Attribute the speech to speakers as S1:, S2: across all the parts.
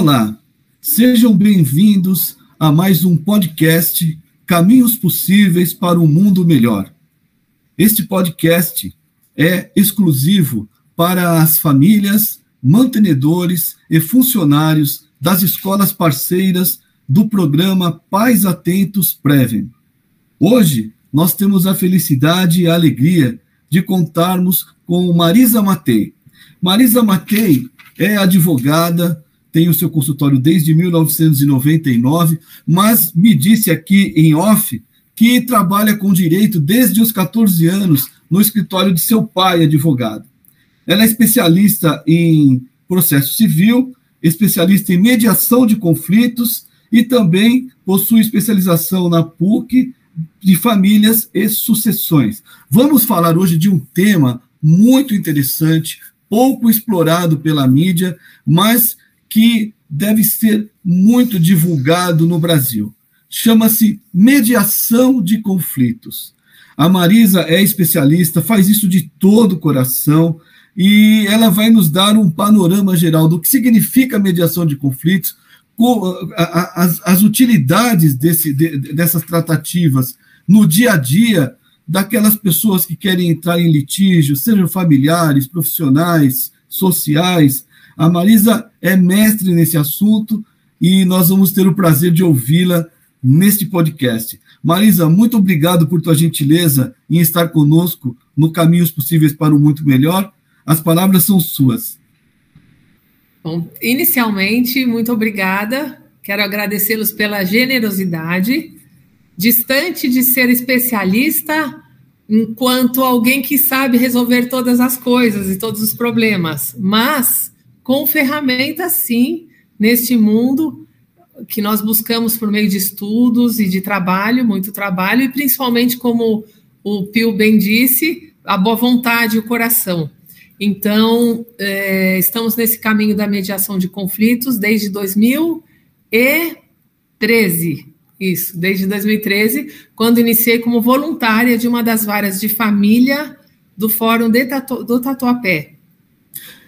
S1: Olá, sejam bem-vindos a mais um podcast Caminhos Possíveis para um Mundo Melhor. Este podcast é exclusivo para as famílias, mantenedores e funcionários das escolas parceiras do programa Pais Atentos Prevem. Hoje, nós temos a felicidade e a alegria de contarmos com Marisa Matei. Marisa Matei é advogada, tem o seu consultório desde 1999, mas me disse aqui em off que trabalha com direito desde os 14 anos no escritório de seu pai, advogado. Ela é especialista em processo civil, especialista em mediação de conflitos e também possui especialização na PUC de famílias e sucessões. Vamos falar hoje de um tema muito interessante, pouco explorado pela mídia, mas que deve ser muito divulgado no Brasil. Chama-se mediação de conflitos. A Marisa é especialista, faz isso de todo o coração e ela vai nos dar um panorama geral do que significa mediação de conflitos, as, as utilidades desse, dessas tratativas no dia a dia daquelas pessoas que querem entrar em litígio, sejam familiares, profissionais, sociais. A Marisa é mestre nesse assunto e nós vamos ter o prazer de ouvi-la neste podcast. Marisa, muito obrigado por tua gentileza em estar conosco no Caminhos Possíveis para o Muito Melhor. As palavras são suas.
S2: Bom, inicialmente, muito obrigada. Quero agradecê-los pela generosidade. Distante de ser especialista, enquanto alguém que sabe resolver todas as coisas e todos os problemas, mas com ferramentas, sim, neste mundo que nós buscamos por meio de estudos e de trabalho, muito trabalho, e principalmente, como o Pio bem disse, a boa vontade e o coração. Então, é, estamos nesse caminho da mediação de conflitos desde 2013. Isso, desde 2013, quando iniciei como voluntária de uma das varas de família do Fórum Tatu, do Tatuapé.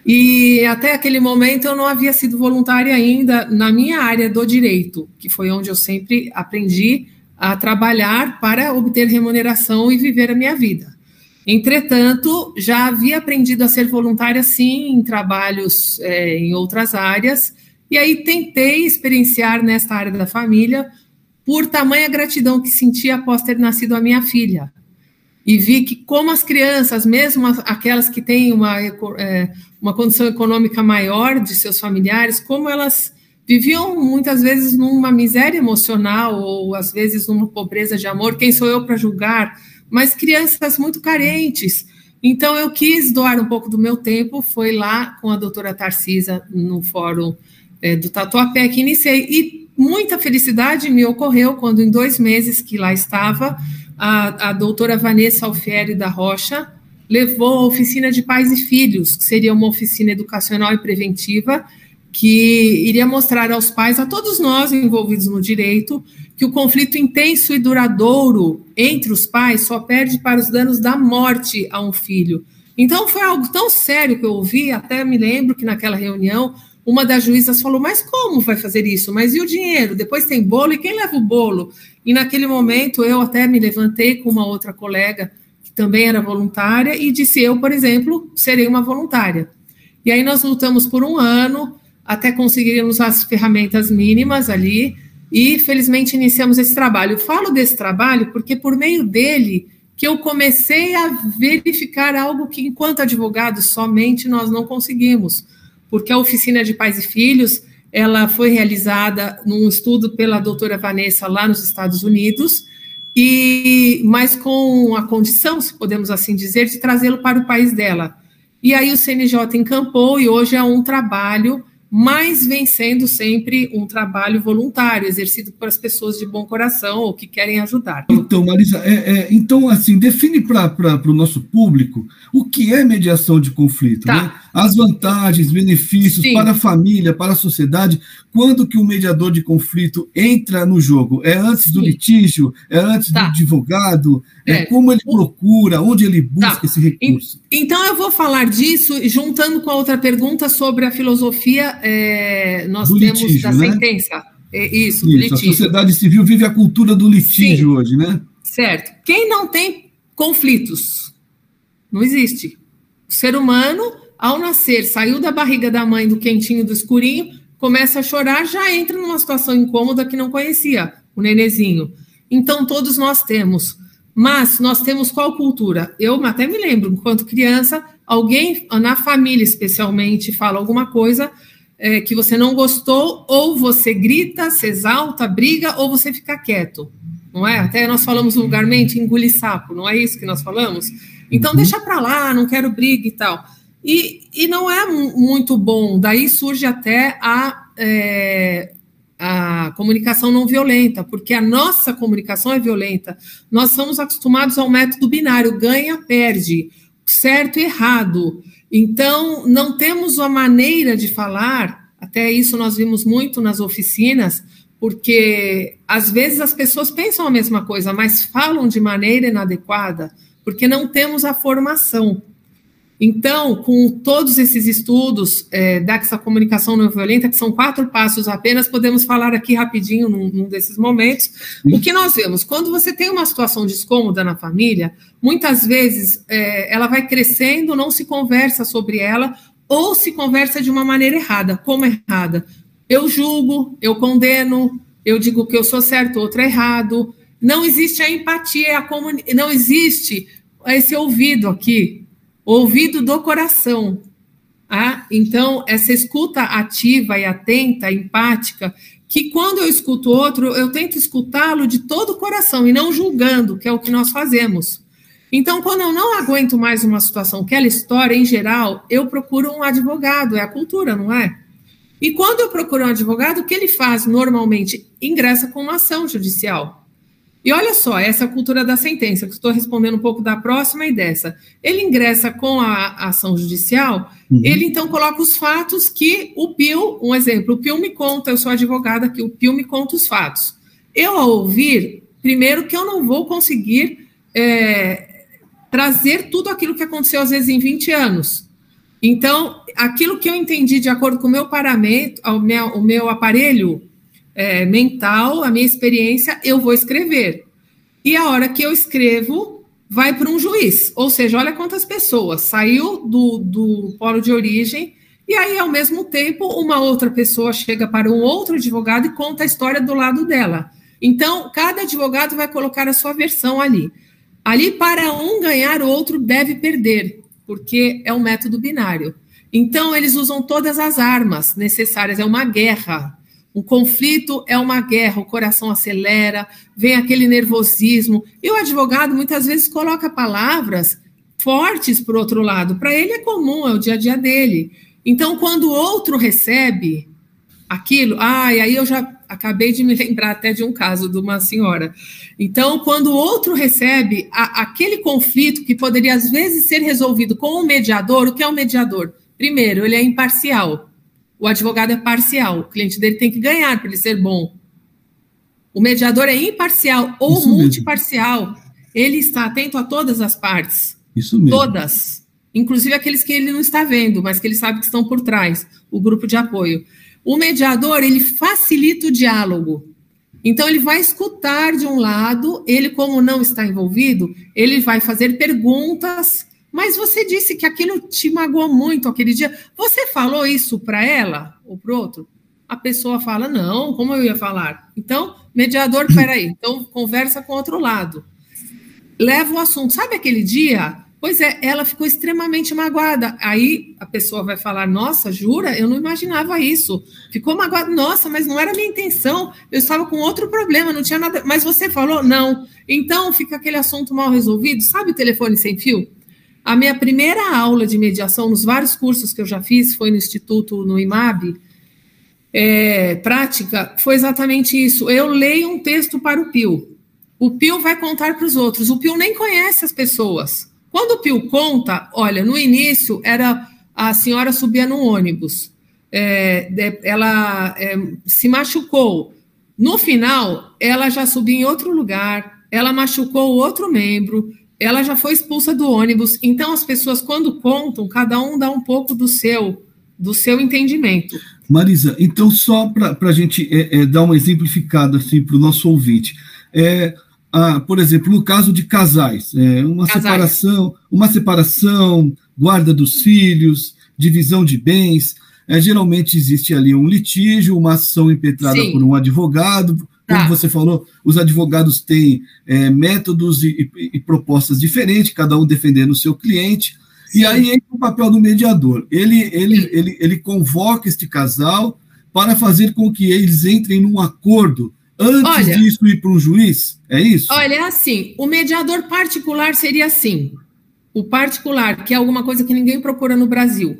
S2: E até aquele momento eu não havia sido voluntária ainda na minha área do direito, que foi onde eu sempre aprendi a trabalhar para obter remuneração e viver a minha vida. Entretanto, já havia aprendido a ser voluntária, sim, em trabalhos é, em outras áreas, e aí tentei experienciar nesta área da família por tamanha gratidão que senti após ter nascido a minha filha. E vi que, como as crianças, mesmo aquelas que têm uma, é, uma condição econômica maior de seus familiares, como elas viviam muitas vezes numa miséria emocional ou às vezes numa pobreza de amor. Quem sou eu para julgar? Mas crianças muito carentes. Então eu quis doar um pouco do meu tempo. Foi lá com a doutora Tarcisa no fórum é, do Tatuapé que iniciei. E muita felicidade me ocorreu quando, em dois meses que lá estava, a, a doutora Vanessa Alfieri da Rocha levou a oficina de pais e filhos, que seria uma oficina educacional e preventiva, que iria mostrar aos pais, a todos nós envolvidos no direito, que o conflito intenso e duradouro entre os pais só perde para os danos da morte a um filho. Então foi algo tão sério que eu ouvi, até me lembro que naquela reunião uma das juízas falou: Mas como vai fazer isso? Mas e o dinheiro? Depois tem bolo, e quem leva o bolo? E naquele momento eu até me levantei com uma outra colega, que também era voluntária, e disse: Eu, por exemplo, serei uma voluntária. E aí nós lutamos por um ano, até conseguirmos as ferramentas mínimas ali, e felizmente iniciamos esse trabalho. Falo desse trabalho porque por meio dele que eu comecei a verificar algo que, enquanto advogados, somente nós não conseguimos porque a oficina de pais e filhos ela foi realizada num estudo pela doutora Vanessa lá nos Estados Unidos, e mas com a condição, se podemos assim dizer, de trazê-lo para o país dela. E aí o CNJ encampou e hoje é um trabalho mas vem sendo sempre um trabalho voluntário, exercido por as pessoas de bom coração ou que querem ajudar.
S1: Então, Marisa, é, é, então, assim, define para o nosso público o que é mediação de conflito, tá. né? as vantagens, benefícios Sim. para a família, para a sociedade, quando que o mediador de conflito entra no jogo? É antes Sim. do litígio? É antes tá. do advogado? É, é, como ele procura? Onde ele busca tá. esse recurso?
S2: Então, eu vou falar disso juntando com a outra pergunta sobre a filosofia é, nós do temos litígio, da né? sentença. É, isso, isso
S1: litígio. A sociedade civil vive a cultura do litígio Sim, hoje, né?
S2: Certo. Quem não tem conflitos? Não existe. O ser humano, ao nascer, saiu da barriga da mãe do quentinho do escurinho, começa a chorar, já entra numa situação incômoda que não conhecia, o nenezinho. Então, todos nós temos. Mas nós temos qual cultura? Eu até me lembro, enquanto criança, alguém na família especialmente fala alguma coisa é, que você não gostou, ou você grita, se exalta, briga, ou você fica quieto, não é? Até nós falamos vulgarmente engolir sapo, não é isso que nós falamos? Então, uhum. deixa para lá, não quero briga e tal. E, e não é muito bom, daí surge até a, é, a comunicação não violenta, porque a nossa comunicação é violenta. Nós somos acostumados ao método binário, ganha, perde, certo e errado. Então, não temos a maneira de falar, até isso nós vimos muito nas oficinas, porque às vezes as pessoas pensam a mesma coisa, mas falam de maneira inadequada, porque não temos a formação. Então, com todos esses estudos é, dessa comunicação não violenta, que são quatro passos apenas, podemos falar aqui rapidinho num, num desses momentos. O que nós vemos? Quando você tem uma situação descômoda na família, muitas vezes é, ela vai crescendo, não se conversa sobre ela, ou se conversa de uma maneira errada. Como errada? Eu julgo, eu condeno, eu digo que eu sou certo, outro é errado. Não existe a empatia, a comuni... não existe esse ouvido aqui, ouvido do coração. Ah, então, essa escuta ativa e atenta, empática, que quando eu escuto outro, eu tento escutá-lo de todo o coração e não julgando, que é o que nós fazemos. Então, quando eu não aguento mais uma situação, aquela história em geral, eu procuro um advogado, é a cultura, não é? E quando eu procuro um advogado, o que ele faz normalmente? Ingressa com uma ação judicial. E olha só, essa cultura da sentença, que estou respondendo um pouco da próxima e dessa. Ele ingressa com a ação judicial, uhum. ele então coloca os fatos que o Pio, um exemplo, o Pio me conta, eu sou advogada aqui, o Pio me conta os fatos. Eu, ao ouvir, primeiro que eu não vou conseguir é, trazer tudo aquilo que aconteceu, às vezes, em 20 anos. Então, aquilo que eu entendi de acordo com o meu paramento, o meu, o meu aparelho é, mental, a minha experiência, eu vou escrever. E a hora que eu escrevo, vai para um juiz. Ou seja, olha quantas pessoas saiu do, do polo de origem, e aí, ao mesmo tempo, uma outra pessoa chega para um outro advogado e conta a história do lado dela. Então, cada advogado vai colocar a sua versão ali. Ali, para um ganhar, o outro deve perder, porque é um método binário. Então, eles usam todas as armas necessárias, é uma guerra. O conflito é uma guerra, o coração acelera, vem aquele nervosismo. E o advogado muitas vezes coloca palavras fortes para o outro lado. Para ele é comum, é o dia a dia dele. Então, quando o outro recebe aquilo, ah, e aí eu já acabei de me lembrar até de um caso de uma senhora. Então, quando o outro recebe a, aquele conflito que poderia às vezes ser resolvido com um mediador, o que é um mediador? Primeiro, ele é imparcial o advogado é parcial, o cliente dele tem que ganhar para ele ser bom. O mediador é imparcial ou Isso multiparcial. Mesmo. Ele está atento a todas as partes.
S1: Isso mesmo.
S2: Todas. Inclusive aqueles que ele não está vendo, mas que ele sabe que estão por trás, o grupo de apoio. O mediador, ele facilita o diálogo. Então, ele vai escutar de um lado, ele, como não está envolvido, ele vai fazer perguntas mas você disse que aquilo te magoou muito aquele dia. Você falou isso para ela ou para outro? A pessoa fala: Não, como eu ia falar? Então, mediador, peraí. Então, conversa com outro lado. Leva o assunto. Sabe aquele dia? Pois é, ela ficou extremamente magoada. Aí a pessoa vai falar: Nossa, jura? Eu não imaginava isso. Ficou magoada. Nossa, mas não era minha intenção. Eu estava com outro problema, não tinha nada. Mas você falou? Não. Então fica aquele assunto mal resolvido. Sabe o telefone sem fio? A minha primeira aula de mediação, nos vários cursos que eu já fiz, foi no Instituto, no IMAB, é, prática, foi exatamente isso. Eu leio um texto para o Pio. O Pio vai contar para os outros. O Pio nem conhece as pessoas. Quando o Pio conta, olha, no início era a senhora subia no ônibus, é, ela é, se machucou. No final, ela já subiu em outro lugar, ela machucou outro membro, ela já foi expulsa do ônibus. Então, as pessoas, quando contam, cada um dá um pouco do seu, do seu entendimento.
S1: Marisa, então só para a gente é, é, dar um exemplificado assim, para o nosso ouvinte, é, a, por exemplo, no caso de casais, é, uma casais. separação, uma separação, guarda dos filhos, divisão de bens, é, geralmente existe ali um litígio, uma ação impetrada Sim. por um advogado. Como tá. você falou, os advogados têm é, métodos e, e, e, propostas diferentes, cada um defendendo o seu cliente. Sim. E aí entra o papel do mediador. Ele, ele, ele, ele convoca este casal para fazer com que eles entrem num acordo antes olha, disso ir para um juiz? É isso?
S2: Olha, é assim: o mediador particular seria assim. O particular, que é alguma coisa que ninguém procura no Brasil.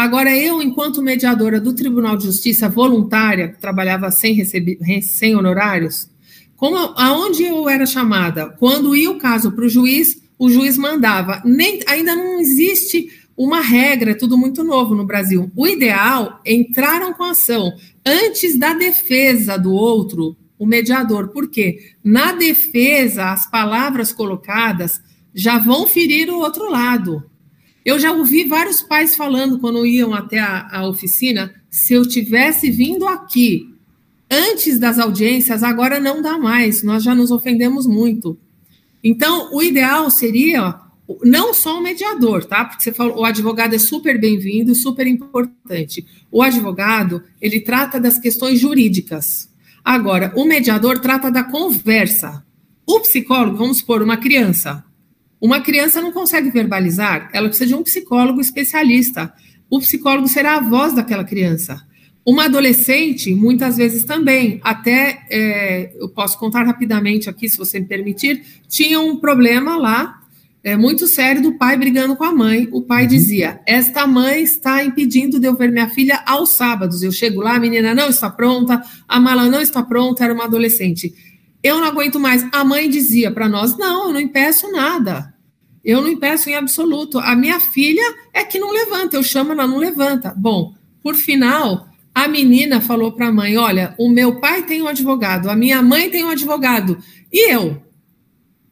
S2: Agora, eu, enquanto mediadora do Tribunal de Justiça voluntária, que trabalhava sem, receber, sem honorários, como, aonde eu era chamada? Quando ia o caso para o juiz, o juiz mandava. Nem, ainda não existe uma regra, é tudo muito novo no Brasil. O ideal, entraram com ação antes da defesa do outro, o mediador. Por quê? Na defesa, as palavras colocadas já vão ferir o outro lado. Eu já ouvi vários pais falando quando iam até a, a oficina: se eu tivesse vindo aqui antes das audiências, agora não dá mais, nós já nos ofendemos muito. Então, o ideal seria não só o mediador, tá? Porque você falou, o advogado é super bem-vindo, super importante. O advogado, ele trata das questões jurídicas. Agora, o mediador trata da conversa. O psicólogo, vamos supor, uma criança. Uma criança não consegue verbalizar, ela precisa de um psicólogo especialista. O psicólogo será a voz daquela criança. Uma adolescente, muitas vezes também, até é, eu posso contar rapidamente aqui, se você me permitir, tinha um problema lá é, muito sério do pai brigando com a mãe. O pai uhum. dizia: Esta mãe está impedindo de eu ver minha filha aos sábados. Eu chego lá, a menina não está pronta, a mala não está pronta, era uma adolescente. Eu não aguento mais. A mãe dizia para nós: não, eu não impeço nada. Eu não impeço em absoluto. A minha filha é que não levanta. Eu chamo, ela não levanta. Bom, por final, a menina falou para a mãe: olha, o meu pai tem um advogado, a minha mãe tem um advogado. E eu?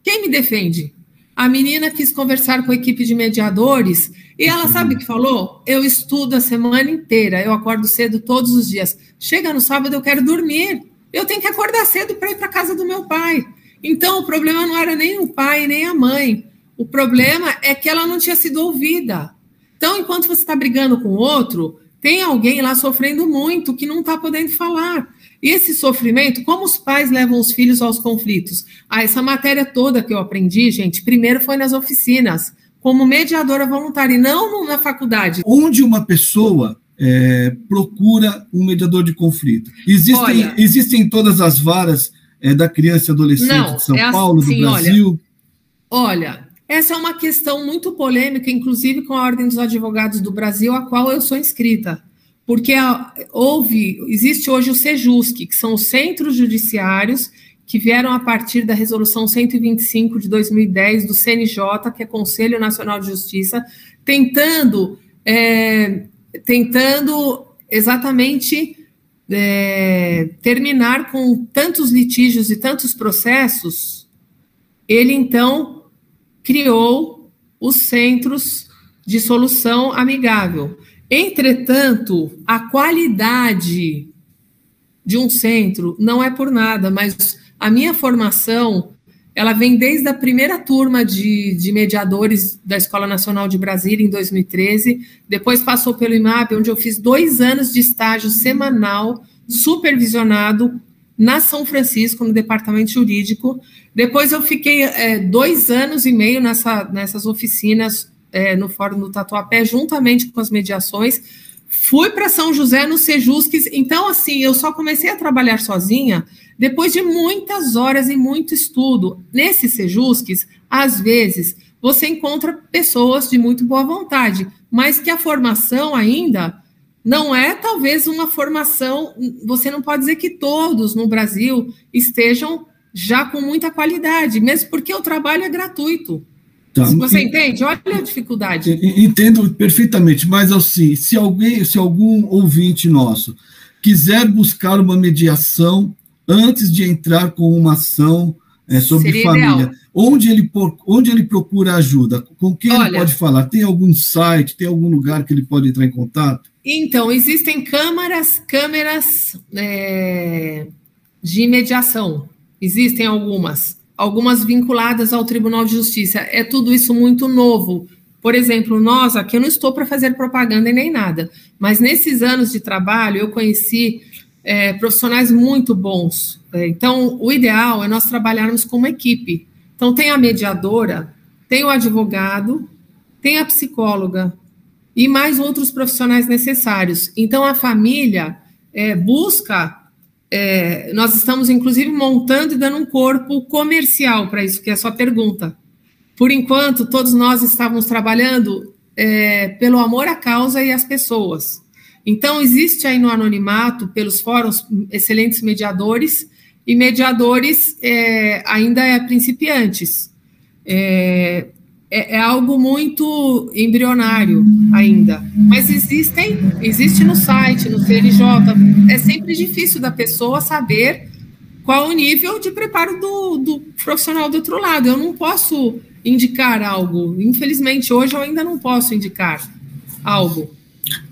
S2: Quem me defende? A menina quis conversar com a equipe de mediadores e ela sabe o que falou? Eu estudo a semana inteira, eu acordo cedo todos os dias. Chega no sábado, eu quero dormir eu tenho que acordar cedo para ir para casa do meu pai. Então, o problema não era nem o pai, nem a mãe. O problema é que ela não tinha sido ouvida. Então, enquanto você está brigando com o outro, tem alguém lá sofrendo muito que não está podendo falar. E esse sofrimento, como os pais levam os filhos aos conflitos? Ah, essa matéria toda que eu aprendi, gente, primeiro foi nas oficinas, como mediadora voluntária, e não na faculdade.
S1: Onde uma pessoa é, procura um mediador de conflito. Existem, olha, existem todas as varas é, da criança e adolescente não, de São é Paulo, assim, do Brasil?
S2: Olha, olha, essa é uma questão muito polêmica, inclusive com a Ordem dos Advogados do Brasil, a qual eu sou inscrita. Porque houve, existe hoje o SEJUSC, que são os centros judiciários que vieram a partir da resolução 125 de 2010 do CNJ, que é Conselho Nacional de Justiça, tentando é, tentando exatamente é, terminar com tantos litígios e tantos processos, ele então criou os centros de solução amigável. Entretanto, a qualidade de um centro não é por nada, mas a minha formação ela vem desde a primeira turma de, de, mediadores da Escola Nacional de Brasília, em 2013. Depois passou pelo IMAB, onde eu fiz dois anos de estágio semanal, supervisionado, na São Francisco, no departamento jurídico. Depois eu fiquei é, dois anos e meio nessa, nessas oficinas é, no Fórum do Tatuapé, juntamente com as mediações. Fui para São José no Sejusques. Então, assim, eu só comecei a trabalhar sozinha depois de muitas horas e muito estudo, nesses sejusques, às vezes, você encontra pessoas de muito boa vontade, mas que a formação ainda não é talvez uma formação, você não pode dizer que todos no Brasil estejam já com muita qualidade, mesmo porque o trabalho é gratuito. Tá. Você entende? Olha a dificuldade.
S1: Entendo perfeitamente, mas assim, se alguém, se algum ouvinte nosso quiser buscar uma mediação antes de entrar com uma ação é, sobre Seria família. Ideal. Onde ele, onde ele procura ajuda? Com quem Olha, ele pode falar? Tem algum site, tem algum lugar que ele pode entrar em contato?
S2: Então, existem câmaras, câmeras é, de mediação. Existem algumas, algumas vinculadas ao Tribunal de Justiça. É tudo isso muito novo. Por exemplo, nós aqui eu não estou para fazer propaganda e nem nada, mas nesses anos de trabalho eu conheci é, profissionais muito bons. É, então, o ideal é nós trabalharmos como equipe. Então, tem a mediadora, tem o advogado, tem a psicóloga e mais outros profissionais necessários. Então, a família é, busca. É, nós estamos, inclusive, montando e dando um corpo comercial para isso, que é a sua pergunta. Por enquanto, todos nós estávamos trabalhando é, pelo amor à causa e às pessoas. Então, existe aí no anonimato, pelos fóruns, excelentes mediadores, e mediadores é, ainda é principiantes. É, é, é, algo muito embrionário ainda, mas existem, existe no site, no CNJ, é sempre difícil da pessoa saber qual o nível de preparo do, do profissional do outro lado. Eu não posso indicar algo. Infelizmente, hoje eu ainda não posso indicar algo.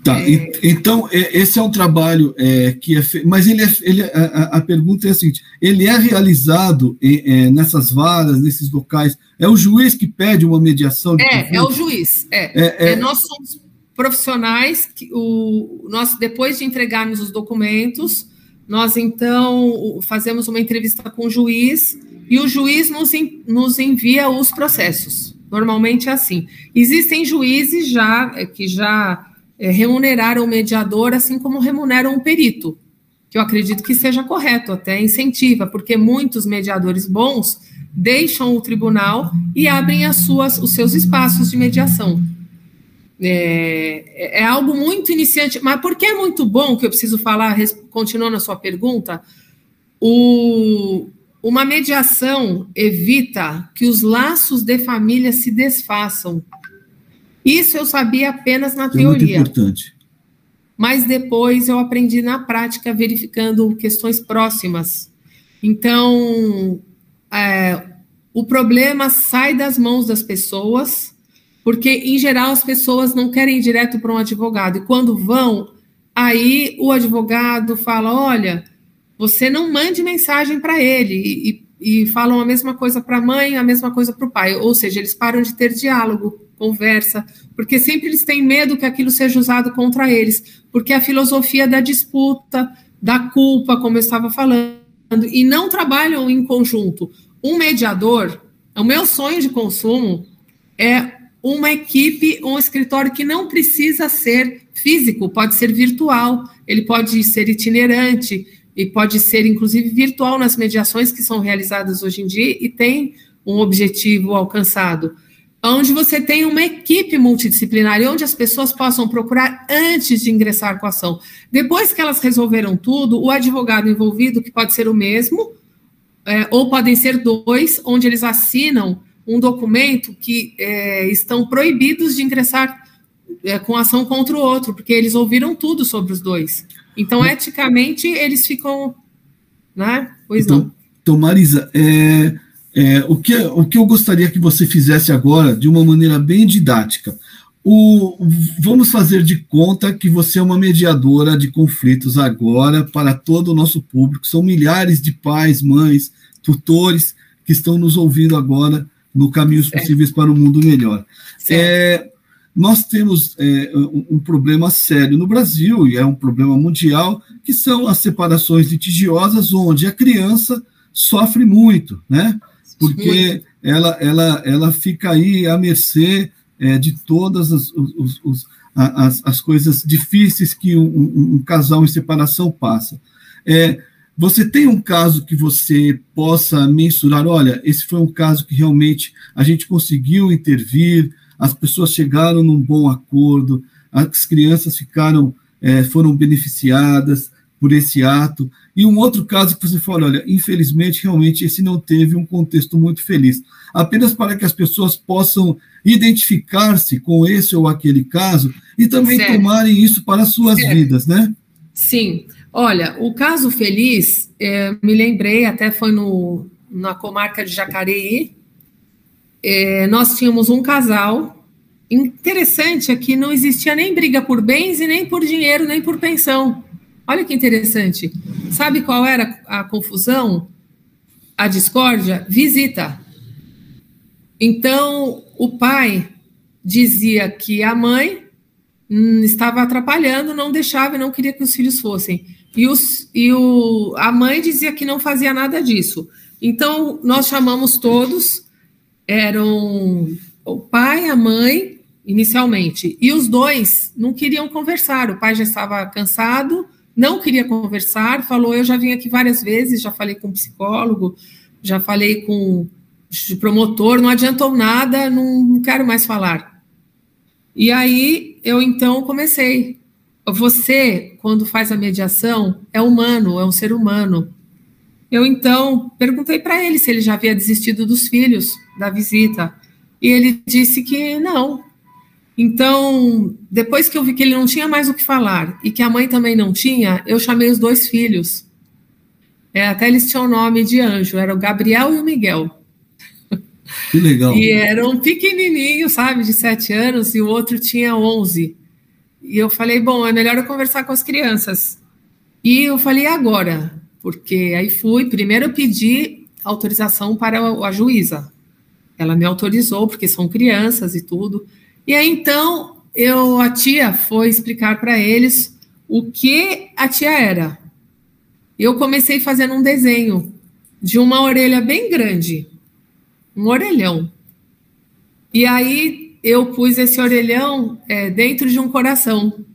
S1: Tá, é... então esse é um trabalho é, que é feito, mas ele, é, ele a, a, pergunta é a seguinte: ele é realizado é, nessas varas, nesses locais? É o juiz que pede uma mediação?
S2: é, é o juiz. É. é, nós somos profissionais que o nós depois de entregarmos os documentos, nós então fazemos uma entrevista com o juiz e o juiz nos, nos envia os processos. Normalmente é assim. Existem juízes já é, que já é, remuneraram o mediador, assim como remuneram o perito, que eu acredito que seja correto, até incentiva, porque muitos mediadores bons deixam o tribunal e abrem as suas, os seus espaços de mediação. É, é, algo muito iniciante, mas por que é muito bom que eu preciso falar, continuando a sua pergunta, o, uma mediação evita que os laços de família se desfaçam. Isso eu sabia apenas na teoria. É muito importante. Mas depois eu aprendi na prática, verificando questões próximas. Então, é, o problema sai das mãos das pessoas, porque, em geral, as pessoas não querem ir direto para um advogado. E quando vão, aí o advogado fala: olha você não mande mensagem para ele e, e, falam a mesma coisa para a mãe, a mesma coisa para o pai. Ou seja, eles param de ter diálogo, conversa, porque sempre eles têm medo que aquilo seja usado contra eles, porque a filosofia da disputa, da culpa, como eu estava falando, e não trabalham em conjunto. Um mediador, o meu sonho de consumo é uma equipe, um escritório que não precisa ser físico, pode ser virtual, ele pode ser itinerante, e pode ser inclusive virtual nas mediações que são realizadas hoje em dia e tem um objetivo alcançado, onde você tem uma equipe multidisciplinar e onde as pessoas possam procurar antes de ingressar com a ação. Depois que elas resolveram tudo, o advogado envolvido, que pode ser o mesmo, é, ou podem ser dois, onde eles assinam um documento que é, estão proibidos de ingressar é, com ação contra o outro, porque eles ouviram tudo sobre os dois. Então, eticamente, eles ficam. Né? Pois
S1: então,
S2: não.
S1: Então, Marisa, é, é, o, que, o que eu gostaria que você fizesse agora, de uma maneira bem didática, o, vamos fazer de conta que você é uma mediadora de conflitos agora para todo o nosso público. São milhares de pais, mães, tutores que estão nos ouvindo agora no Caminhos Possíveis para um Mundo Melhor. É, nós temos é, um problema sério no Brasil, e é um problema mundial, que são as separações litigiosas, onde a criança sofre muito, né? Porque ela, ela, ela fica aí à mercê é, de todas as, os, os, as, as, coisas difíceis que um, um, um, casal em separação passa. É, você tem um caso que você possa mensurar? Olha, esse foi um caso que realmente a gente conseguiu intervir, as pessoas chegaram num bom acordo, as crianças ficaram, é, foram beneficiadas por esse ato. E um outro caso que você fala, olha, infelizmente, realmente, esse não teve um contexto muito feliz. Apenas para que as pessoas possam identificar-se com esse ou aquele caso e também certo. tomarem isso para as suas certo. vidas, né?
S2: Sim. Olha, o caso feliz, é, me lembrei, até foi no, na comarca de Jacareí, é, nós tínhamos um casal interessante é que não existia nem briga por bens e nem por dinheiro, nem por pensão. Olha que interessante. Sabe qual era a confusão? A discórdia? Visita. Então, o pai dizia que a mãe hum, estava atrapalhando, não deixava e não queria que os filhos fossem. E, os, e o, a mãe dizia que não fazia nada disso. Então, nós chamamos todos, eram o pai, a mãe, inicialmente, e os dois não queriam conversar. O pai já estava cansado, não queria conversar, falou: Eu já vim aqui várias vezes, já falei com psicólogo, já falei com promotor, não adiantou nada, não, não quero mais falar. E aí eu então comecei. Você, quando faz a mediação, é humano, é um ser humano. Eu então perguntei para ele se ele já havia desistido dos filhos da visita. E ele disse que não. Então, depois que eu vi que ele não tinha mais o que falar e que a mãe também não tinha, eu chamei os dois filhos. É, até eles tinham o nome de anjo, era o Gabriel e o Miguel.
S1: Que legal.
S2: E eram pequenininhos, sabe, de sete anos, e o outro tinha onze. E eu falei, bom, é melhor eu conversar com as crianças. E eu falei, agora? Porque aí fui, primeiro eu pedi autorização para a juíza. Ela me autorizou, porque são crianças e tudo. E aí, então, eu, a tia foi explicar para eles o que a tia era. Eu comecei fazendo um desenho de uma orelha bem grande, um orelhão. E aí eu pus esse orelhão é, dentro de um coração.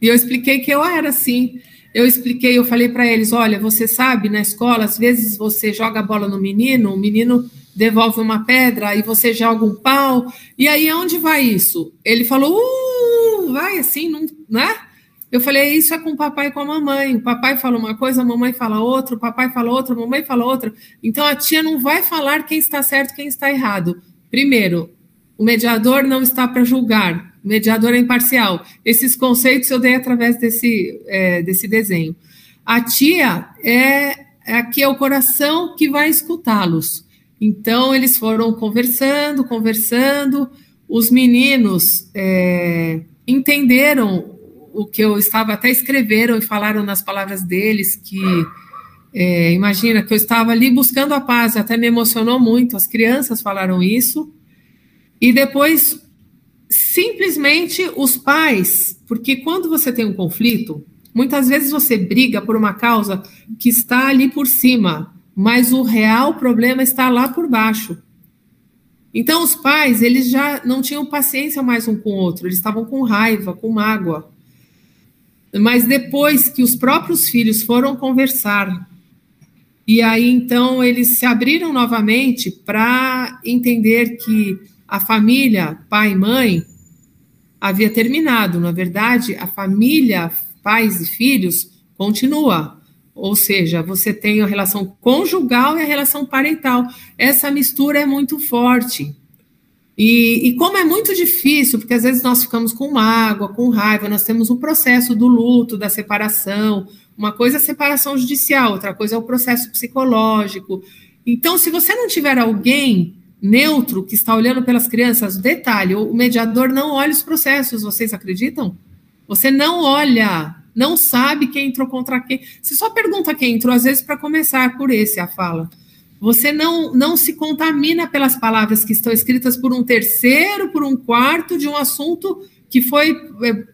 S2: E eu expliquei que eu era assim. Eu expliquei, eu falei para eles: olha, você sabe, na escola, às vezes você joga a bola no menino, o menino devolve uma pedra e você joga um pau. E aí, aonde vai isso? Ele falou: uh, vai assim, não, né? Eu falei, isso é com o papai e com a mamãe. O papai fala uma coisa, a mamãe fala outra, o papai fala outra, a mamãe fala outra. Então a tia não vai falar quem está certo, quem está errado. Primeiro, o mediador não está para julgar, o mediador é imparcial. Esses conceitos eu dei através desse, é, desse desenho. A tia é, é aqui é o coração que vai escutá-los. Então eles foram conversando, conversando. Os meninos é, entenderam o que eu estava até escreveram e falaram nas palavras deles que é, imagina que eu estava ali buscando a paz, até me emocionou muito. As crianças falaram isso e depois simplesmente os pais, porque quando você tem um conflito, muitas vezes você briga por uma causa que está ali por cima, mas o real problema está lá por baixo. Então os pais, eles já não tinham paciência mais um com o outro, eles estavam com raiva, com mágoa. Mas depois que os próprios filhos foram conversar, e aí então eles se abriram novamente para entender que a família, pai e mãe, havia terminado. Na verdade, a família, pais e filhos, continua. Ou seja, você tem a relação conjugal e a relação parental. Essa mistura é muito forte. E, e, como é muito difícil, porque às vezes nós ficamos com mágoa, com raiva, nós temos o processo do luto, da separação. Uma coisa é separação judicial, outra coisa é o processo psicológico. Então, se você não tiver alguém neutro que está olhando pelas crianças, detalhe, o mediador não olha os processos, vocês acreditam? Você não olha, não sabe quem entrou contra quem. Você só pergunta quem entrou, às vezes, para começar por esse a fala. Você não, não se contamina pelas palavras que estão escritas por um terceiro, por um quarto de um assunto que foi é,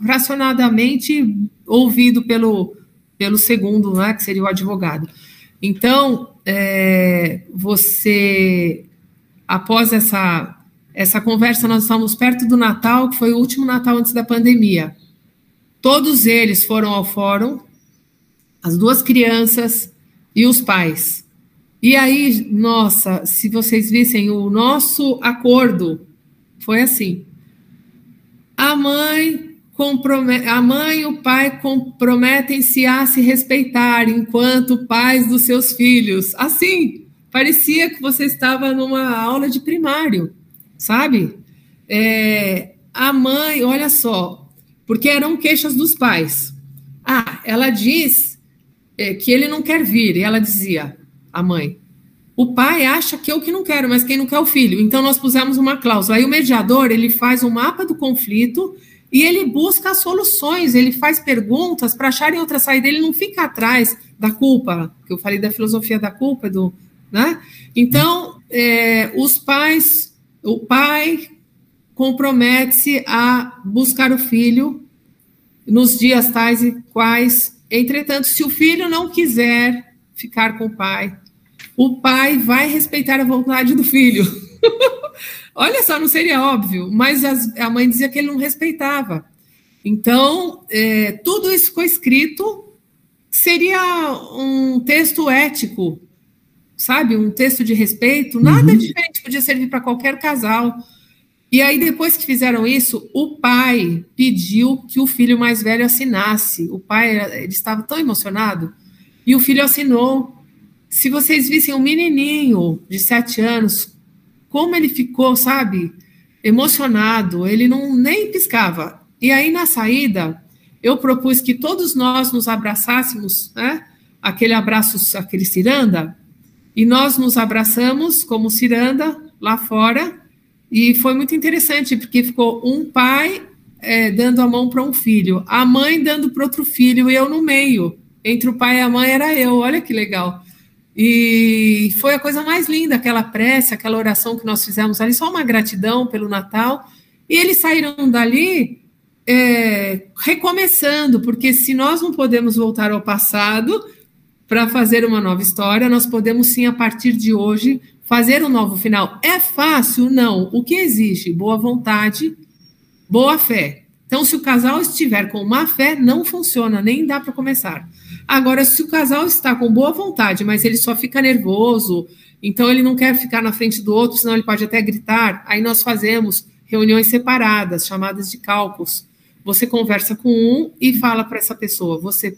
S2: fracionadamente ouvido pelo, pelo segundo, né, que seria o advogado. Então, é, você, após essa, essa conversa, nós estamos perto do Natal, que foi o último Natal antes da pandemia. Todos eles foram ao fórum, as duas crianças e os pais. E aí, nossa, se vocês vissem o nosso acordo, foi assim. A mãe compromete, a mãe e o pai comprometem-se a se respeitar enquanto pais dos seus filhos. Assim, parecia que você estava numa aula de primário, sabe? É, a mãe, olha só, porque eram queixas dos pais. Ah, ela diz é, que ele não quer vir, e ela dizia: a mãe. o pai acha que eu que não quero, mas quem não quer é o filho. Então nós pusemos uma cláusula. Aí o mediador, ele faz um mapa do conflito e ele busca soluções, ele faz perguntas para acharem outra saída, ele não fica atrás da culpa, que eu falei da filosofia da culpa, do, né? Então, é, os pais, o pai compromete-se a buscar o filho nos dias tais e quais, entretanto, se o filho não quiser ficar com o pai, o pai vai respeitar a vontade do filho. Olha só, não seria óbvio, mas as, a mãe dizia que ele não respeitava. Então, é, tudo isso ficou escrito, seria um texto ético, sabe? Um texto de respeito, nada uhum. diferente, podia servir para qualquer casal. E aí, depois que fizeram isso, o pai pediu que o filho mais velho assinasse. O pai ele estava tão emocionado e o filho assinou. Se vocês vissem um menininho de sete anos como ele ficou, sabe, emocionado, ele não nem piscava. E aí na saída, eu propus que todos nós nos abraçássemos, né? Aquele abraço, aquele ciranda, e nós nos abraçamos como ciranda lá fora, e foi muito interessante, porque ficou um pai é, dando a mão para um filho, a mãe dando para outro filho, e eu no meio. Entre o pai e a mãe era eu, olha que legal. E foi a coisa mais linda, aquela prece, aquela oração que nós fizemos ali, só uma gratidão pelo Natal. E eles saíram dali é, recomeçando, porque se nós não podemos voltar ao passado para fazer uma nova história, nós podemos sim, a partir de hoje, fazer um novo final. É fácil? Não. O que exige? Boa vontade, boa fé. Então, se o casal estiver com má fé, não funciona, nem dá para começar. Agora, se o casal está com boa vontade, mas ele só fica nervoso, então ele não quer ficar na frente do outro, senão ele pode até gritar, aí nós fazemos reuniões separadas, chamadas de cálculos. Você conversa com um e fala para essa pessoa: você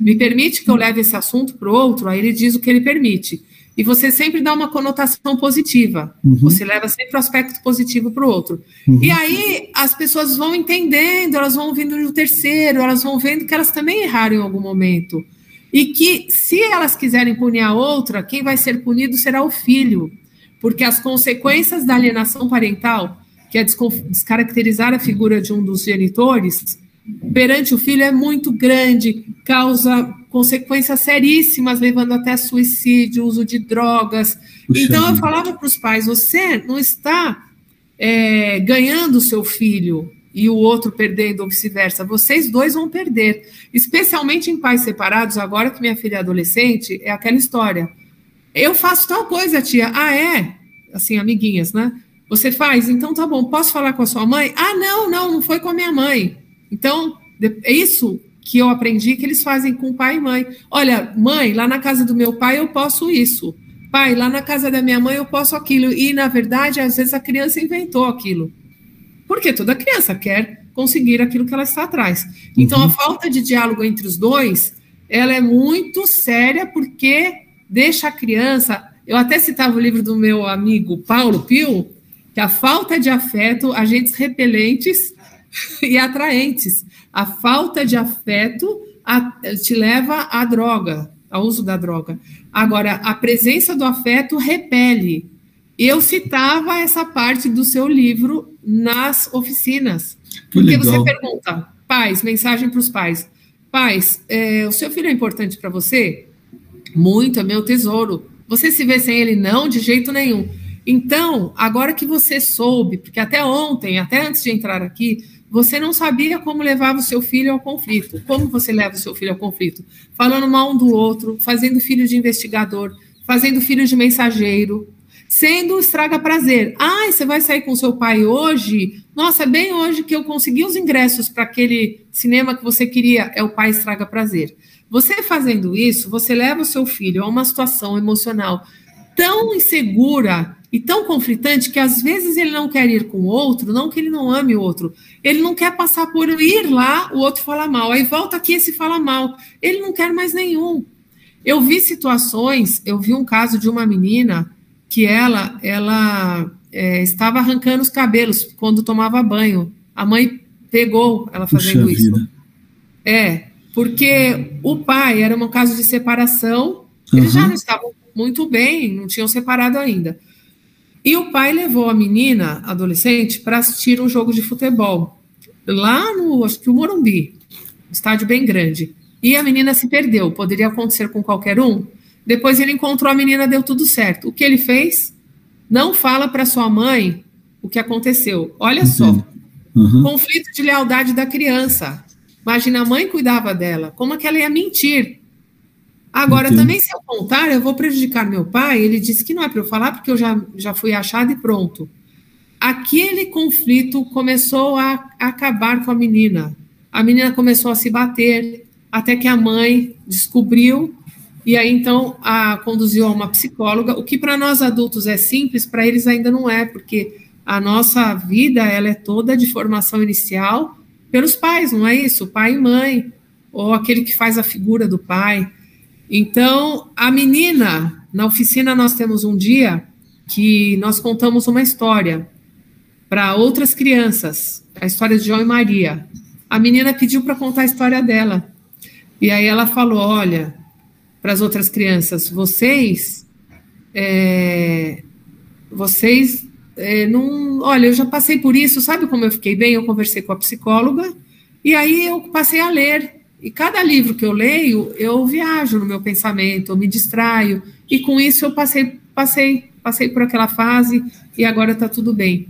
S2: me permite que eu leve esse assunto para o outro? Aí ele diz o que ele permite. E você sempre dá uma conotação positiva. Uhum. Você leva sempre o aspecto positivo para o outro. Uhum. E aí as pessoas vão entendendo, elas vão vindo no terceiro, elas vão vendo que elas também erraram em algum momento. E que se elas quiserem punir a outra, quem vai ser punido será o filho. Porque as consequências da alienação parental, que é descaracterizar a figura de um dos genitores, perante o filho é muito grande, causa consequências seríssimas, levando até suicídio, uso de drogas. Puxa então, eu falava para os pais: você não está é, ganhando o seu filho e o outro perdendo, ou vice-versa. Vocês dois vão perder. Especialmente em pais separados, agora que minha filha é adolescente, é aquela história. Eu faço tal coisa, tia. Ah, é? Assim, amiguinhas, né? Você faz? Então tá bom, posso falar com a sua mãe? Ah, não, não, não foi com a minha mãe. Então, é isso que eu aprendi que eles fazem com pai e mãe. Olha, mãe, lá na casa do meu pai eu posso isso. Pai, lá na casa da minha mãe eu posso aquilo. E, na verdade, às vezes a criança inventou aquilo. Porque toda criança quer conseguir aquilo que ela está atrás. Então, uhum. a falta de diálogo entre os dois, ela é muito séria porque deixa a criança... Eu até citava o livro do meu amigo Paulo Pio, que a falta de afeto, agentes repelentes e atraentes. A falta de afeto te leva à droga, ao uso da droga. Agora, a presença do afeto repele. Eu citava essa parte do seu livro nas oficinas. Que porque legal. você pergunta, pais, mensagem para os pais. Pais, é, o seu filho é importante para você? Muito, é meu tesouro. Você se vê sem ele? Não, de jeito nenhum. Então, agora que você soube, porque até ontem, até antes de entrar aqui, você não sabia como levava o seu filho ao conflito. Como você leva o seu filho ao conflito? Falando mal um do outro, fazendo filho de investigador, fazendo filho de mensageiro, sendo estraga prazer. Ah, você vai sair com seu pai hoje? Nossa, é bem hoje que eu consegui os ingressos para aquele cinema que você queria. É o pai estraga prazer. Você fazendo isso, você leva o seu filho a uma situação emocional tão insegura e tão conflitante que às vezes ele não quer ir com o outro, não que ele não ame o outro, ele não quer passar por ir lá, o outro fala mal, aí volta aqui esse fala mal, ele não quer mais nenhum. Eu vi situações, eu vi um caso de uma menina que ela, ela é, estava arrancando os cabelos quando tomava banho. A mãe pegou ela fazendo Puxa isso. Vida. É, porque o pai era um caso de separação, eles uhum. já não estavam muito bem, não tinham separado ainda. E o pai levou a menina, adolescente, para assistir um jogo de futebol. Lá no, acho que o Morumbi, estádio bem grande. E a menina se perdeu. Poderia acontecer com qualquer um. Depois ele encontrou a menina, deu tudo certo. O que ele fez? Não fala para sua mãe o que aconteceu. Olha Entendi. só. Uhum. Conflito de lealdade da criança. Imagina, a mãe cuidava dela. Como é que ela ia mentir? Agora, Entendi. também, se eu contar, eu vou prejudicar meu pai. Ele disse que não é para eu falar, porque eu já, já fui achado e pronto. Aquele conflito começou a, acabar com a menina. A menina começou a se bater, até que a mãe descobriu e aí então a conduziu a uma psicóloga, o que para nós adultos é simples, para eles ainda não é, porque a nossa vida ela é toda de formação inicial pelos pais, não é isso? Pai e mãe, ou aquele que faz a figura do pai. Então, a menina, na oficina nós temos um dia que nós contamos uma história para outras crianças, a história de João e Maria. A menina pediu para contar a história dela. E aí ela falou: olha, para as outras crianças, vocês, é, vocês é, não, olha, eu já passei por isso, sabe como eu fiquei bem? Eu conversei com a psicóloga e aí eu passei a ler. E cada livro que eu leio, eu viajo no meu pensamento, eu me distraio. E com isso eu passei, passei, passei por aquela fase e agora está tudo bem.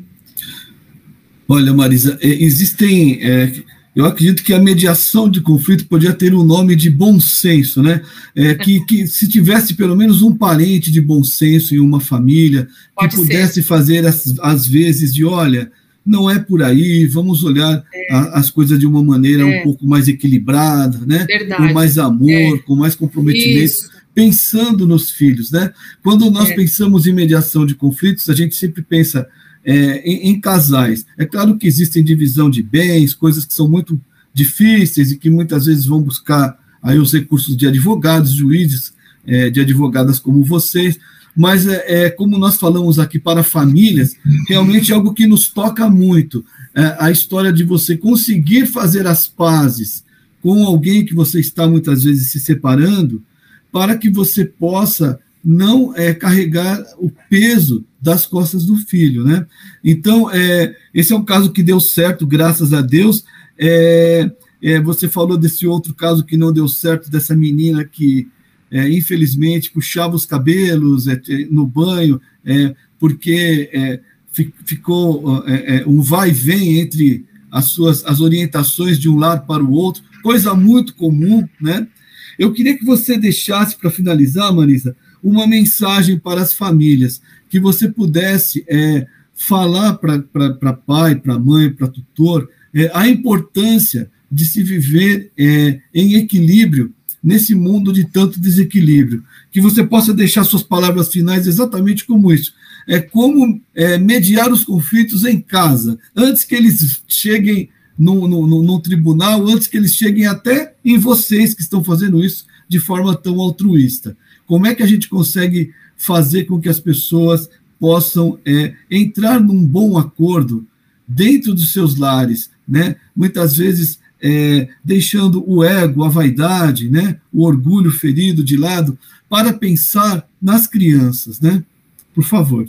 S1: Olha, Marisa, é, existem é, eu acredito que a mediação de conflito podia ter o um nome de bom senso, né? É, que, que se tivesse pelo menos um parente de bom senso em uma família, Pode que pudesse ser. fazer as, as vezes de, olha, não é por aí, vamos olhar é. a, as coisas de uma maneira é. um pouco mais equilibrada, né? Verdade. Com mais amor, é. com mais comprometimento. Isso. Pensando nos filhos, né? Quando nós é. pensamos em mediação de conflitos, a gente sempre pensa é, em, em, casais. É claro que existem divisão de bens, coisas que são muito difíceis e que muitas vezes vão buscar aí os recursos de advogados, juízes, de advogadas como vocês, mas é, é, como nós falamos aqui para famílias, realmente é algo que nos toca muito. É, a história de você conseguir fazer as pazes com alguém que você está muitas vezes se separando, para que você possa não é, carregar o peso das costas do filho, né? Então, é, esse é um caso que deu certo, graças a Deus. É, é, você falou desse outro caso que não deu certo, dessa menina que, é, infelizmente, puxava os cabelos é, no banho, é, porque ficou um vai e vem entre as suas as orientações de um lado para o outro, coisa muito comum, né? Eu queria que você deixasse, para finalizar, Marisa, uma mensagem para as famílias, que você pudesse é, falar para pai, para mãe, para tutor, é, a importância de se viver é, em equilíbrio nesse mundo de tanto desequilíbrio. Que você possa deixar suas palavras finais exatamente como isso. É como é, mediar os conflitos em casa, antes que eles cheguem no, no, no, no, tribunal, antes que eles cheguem até em vocês que estão fazendo isso de forma tão altruísta. Como é que a gente consegue fazer com que as pessoas possam é, entrar num bom acordo dentro dos seus lares, né? Muitas vezes é, deixando o ego, a vaidade, né? O orgulho ferido de lado para pensar nas crianças, né? Por favor.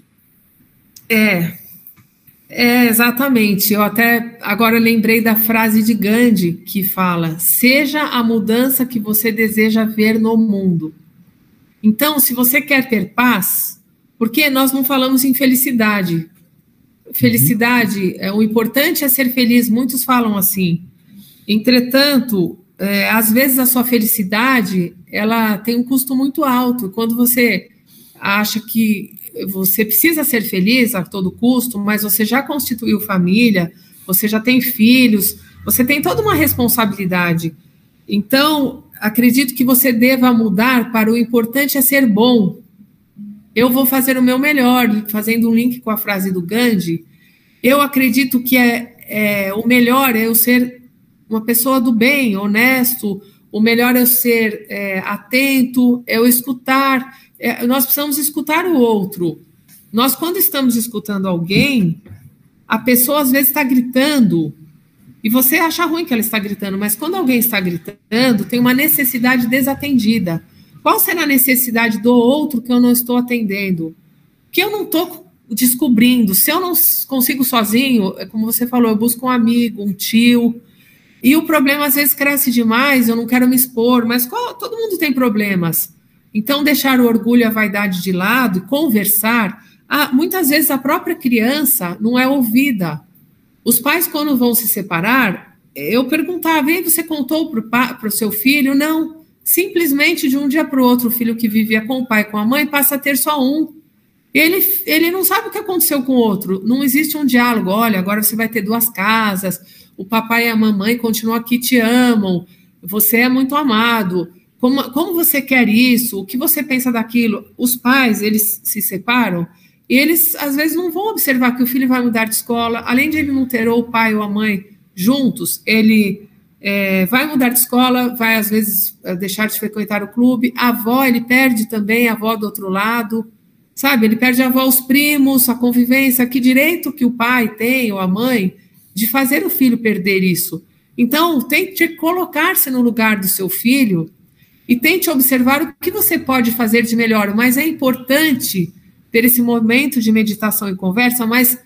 S2: É, é, exatamente. Eu até agora lembrei da frase de Gandhi que fala: seja a mudança que você deseja ver no mundo. Então, se você quer ter paz, porque nós não falamos em felicidade. Felicidade, é, o importante é ser feliz, muitos falam assim. Entretanto, é, às vezes a sua felicidade, ela tem um custo muito alto. Quando você acha que você precisa ser feliz a todo custo, mas você já constituiu família, você já tem filhos, você tem toda uma responsabilidade. Então, acredito que você deva mudar para o importante é ser bom. Eu vou fazer o meu melhor, fazendo um link com a frase do Gandhi. Eu acredito que é, é o melhor é eu ser uma pessoa do bem, honesto. O melhor é eu ser é, atento, é eu escutar. É, nós precisamos escutar o outro. Nós, quando estamos escutando alguém, a pessoa às vezes está gritando, e você acha ruim que ela está gritando, mas quando alguém está gritando, tem uma necessidade desatendida. Qual será a necessidade do outro que eu não estou atendendo? Que eu não estou descobrindo. Se eu não consigo sozinho, é como você falou, eu busco um amigo, um tio. E o problema às vezes cresce demais, eu não quero me expor, mas qual, todo mundo tem problemas. Então, deixar o orgulho e a vaidade de lado e conversar. Ah, muitas vezes a própria criança não é ouvida. Os pais, quando vão se separar, eu perguntava, e você contou para o seu filho? Não. Simplesmente de um dia para o outro, o filho que vivia com o pai e com a mãe passa a ter só um. Ele, ele não sabe o que aconteceu com o outro. Não existe um diálogo. Olha, agora você vai ter duas casas. O papai e a mamãe continuam aqui, te amam. Você é muito amado. Como, como você quer isso? O que você pensa daquilo? Os pais, eles se separam e eles, às vezes, não vão observar que o filho vai mudar de escola. Além de ele não ter ou o pai ou a mãe juntos, ele é, vai mudar de escola, vai, às vezes, deixar de frequentar o clube. A avó, ele perde também a avó do outro lado. Sabe, ele perde a avó, os primos, a convivência. Que direito que o pai tem, ou a mãe, de fazer o filho perder isso? Então, tente colocar-se no lugar do seu filho e tente observar o que você pode fazer de melhor. Mas é importante ter esse momento de meditação e conversa, mas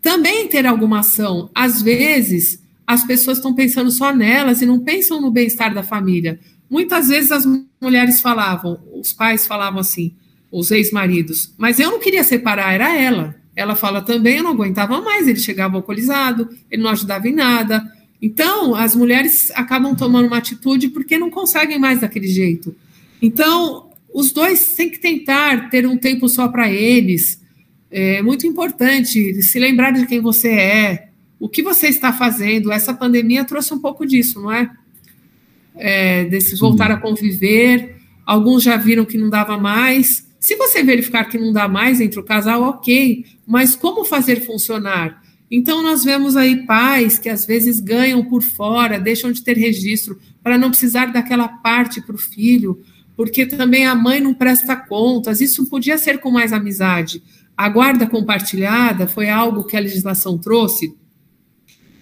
S2: também ter alguma ação. Às vezes, as pessoas estão pensando só nelas e não pensam no bem-estar da família. Muitas vezes as mulheres falavam, os pais falavam assim: os ex-maridos. Mas eu não queria separar, era ela. Ela fala também, eu não aguentava mais, ele chegava alcoolizado, ele não ajudava em nada. Então, as mulheres acabam tomando uma atitude porque não conseguem mais daquele jeito. Então, os dois têm que tentar ter um tempo só para eles. É muito importante se lembrar de quem você é, o que você está fazendo. Essa pandemia trouxe um pouco disso, não é? é desse voltar a conviver. Alguns já viram que não dava mais, se você verificar que não dá mais entre o casal, ok, mas como fazer funcionar? Então, nós vemos aí pais que às vezes ganham por fora, deixam de ter registro, para não precisar daquela parte para o filho, porque também a mãe não presta contas. Isso podia ser com mais amizade. A guarda compartilhada foi algo que a legislação trouxe,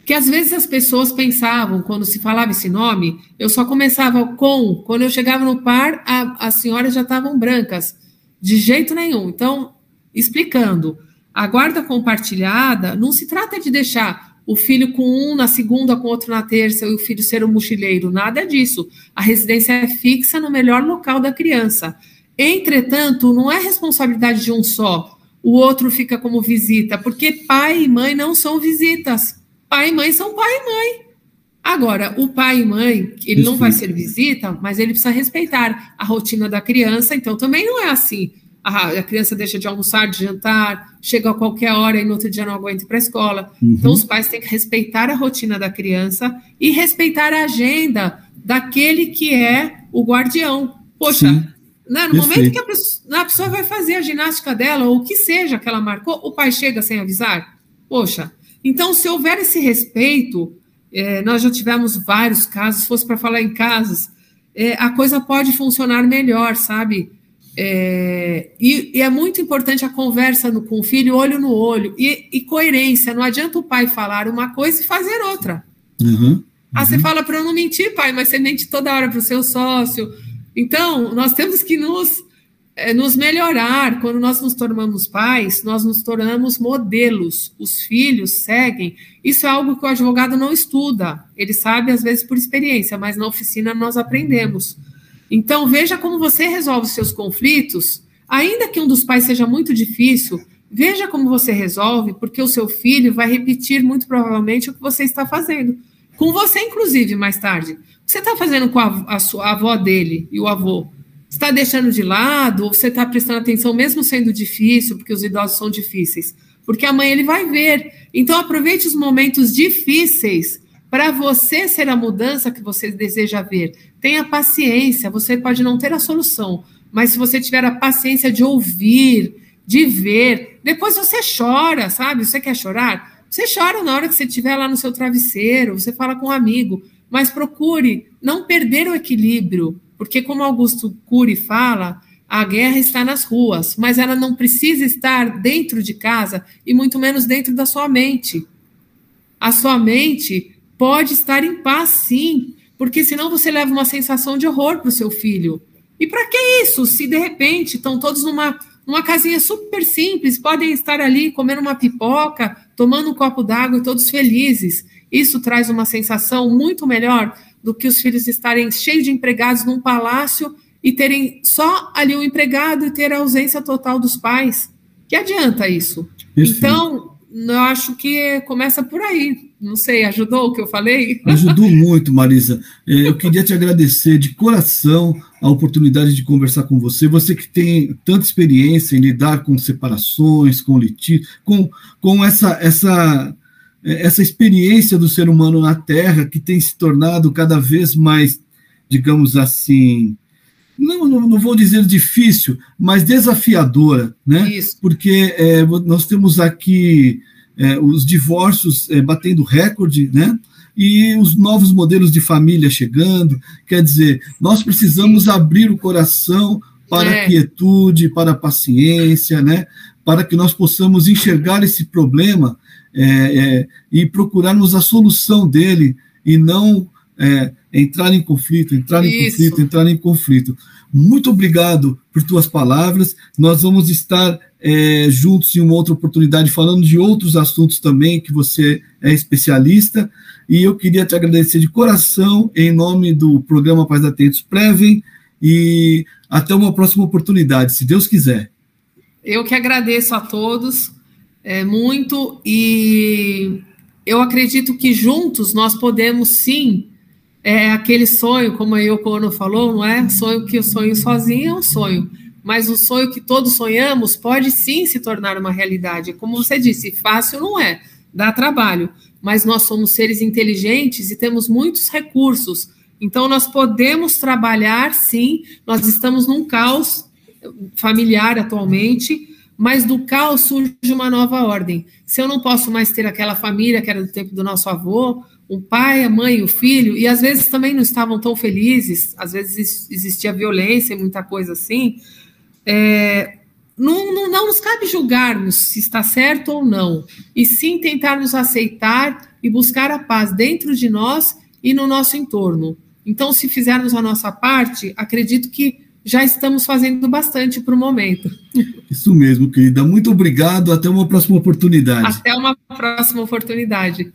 S2: que às vezes as pessoas pensavam, quando se falava esse nome, eu só começava com, quando eu chegava no par, a, as senhoras já estavam brancas. De jeito nenhum. Então, explicando, a guarda compartilhada não se trata de deixar o filho com um na segunda, com outro na terça, e o filho ser um mochileiro, nada disso. A residência é fixa no melhor local da criança. Entretanto, não é responsabilidade de um só. O outro fica como visita, porque pai e mãe não são visitas. Pai e mãe são pai e mãe. Agora, o pai e mãe, ele não vai ser visita, mas ele precisa respeitar a rotina da criança, então também não é assim. A, a criança deixa de almoçar, de jantar, chega a qualquer hora e no outro dia não aguenta ir para a escola. Uhum. Então, os pais têm que respeitar a rotina da criança e respeitar a agenda daquele que é o guardião. Poxa, né, no momento que a pessoa, a pessoa vai fazer a ginástica dela, ou o que seja que ela marcou, o pai chega sem avisar. Poxa, então, se houver esse respeito, é, nós já tivemos vários casos, se fosse para falar em casos, é, a coisa pode funcionar melhor, sabe? É, e, e, é muito importante a conversa no, com o filho, olho no olho, e, e, coerência. Não adianta o pai falar uma coisa e fazer outra. Uhum, uhum. Ah, você fala para eu não mentir, pai, mas você mente toda hora para o seu sócio. Então, nós temos que nos nos melhorar. Quando nós nos tornamos pais, nós nos tornamos modelos. Os filhos seguem. Isso é algo que o advogado não estuda. Ele sabe, às vezes, por experiência, mas na oficina nós aprendemos. Então, veja como você resolve os seus conflitos, ainda que um dos pais seja muito difícil. Veja como você resolve, porque o seu filho vai repetir muito provavelmente o que você está fazendo. Com você, inclusive, mais tarde. O que você está fazendo com a, a, sua, a avó dele e o avô? Está deixando de lado ou você está prestando atenção mesmo sendo difícil, porque os idosos são difíceis? Porque amanhã ele vai ver. Então aproveite os momentos difíceis para você ser a mudança que você deseja ver. Tenha paciência, você pode não ter a solução, mas se você tiver a paciência de ouvir, de ver, depois você chora, sabe? Você quer chorar? Você chora na hora que você estiver lá no seu travesseiro, você fala com um amigo, mas procure não perder o equilíbrio, porque, como Augusto Cury fala, a guerra está nas ruas, mas ela não precisa estar dentro de casa e muito menos dentro da sua mente. A sua mente pode estar em paz, sim, porque senão você leva uma sensação de horror para o seu filho. E para que isso? Se de repente estão todos numa, numa casinha super simples, podem estar ali comendo uma pipoca, tomando um copo d'água e todos felizes. Isso traz uma sensação muito melhor do que os filhos estarem cheios de empregados num palácio e terem só ali um empregado e ter a ausência total dos pais. Que adianta isso? Perfeito. Então, eu acho que começa por aí. Não sei, ajudou o que eu falei?
S1: Ajudou muito, Marisa. É, eu queria te agradecer de coração a oportunidade de conversar com você. Você que tem tanta experiência em lidar com separações, com litígio, com, com essa, essa, essa experiência do ser humano na Terra que tem se tornado cada vez mais, digamos assim, não, não, não, vou dizer difícil, mas desafiadora, né? Isso. Porque é, nós temos aqui é, os divórcios é, batendo recorde, né? E os novos modelos de família chegando. Quer dizer, nós precisamos abrir o coração para a é. quietude, para a paciência, né? Para que nós possamos enxergar esse problema é, é, e procurarmos a solução dele e não é, entrar em conflito, entrar em Isso. conflito, entrar em conflito. Muito obrigado por tuas palavras. Nós vamos estar é, juntos em uma outra oportunidade falando de outros assuntos também que você é especialista. E eu queria te agradecer de coração em nome do programa Paz Atentos Prevem e até uma próxima oportunidade, se Deus quiser.
S2: Eu que agradeço a todos é, muito e eu acredito que juntos nós podemos sim é aquele sonho, como a Yoko Ono falou, não é? Sonho que o sonho sozinho é um sonho, mas o sonho que todos sonhamos pode sim se tornar uma realidade. Como você disse, fácil não é, dá trabalho, mas nós somos seres inteligentes e temos muitos recursos. Então nós podemos trabalhar sim, nós estamos num caos familiar atualmente, mas do caos surge uma nova ordem. Se eu não posso mais ter aquela família que era do tempo do nosso avô, o pai, a mãe, o filho, e às vezes também não estavam tão felizes, às vezes existia violência e muita coisa assim. É, não, não, não nos cabe julgarmos se está certo ou não, e sim tentarmos aceitar e buscar a paz dentro de nós e no nosso entorno. Então, se fizermos a nossa parte, acredito que já estamos fazendo bastante para o momento.
S1: Isso mesmo, querida. Muito obrigado. Até uma próxima oportunidade.
S2: Até uma próxima oportunidade.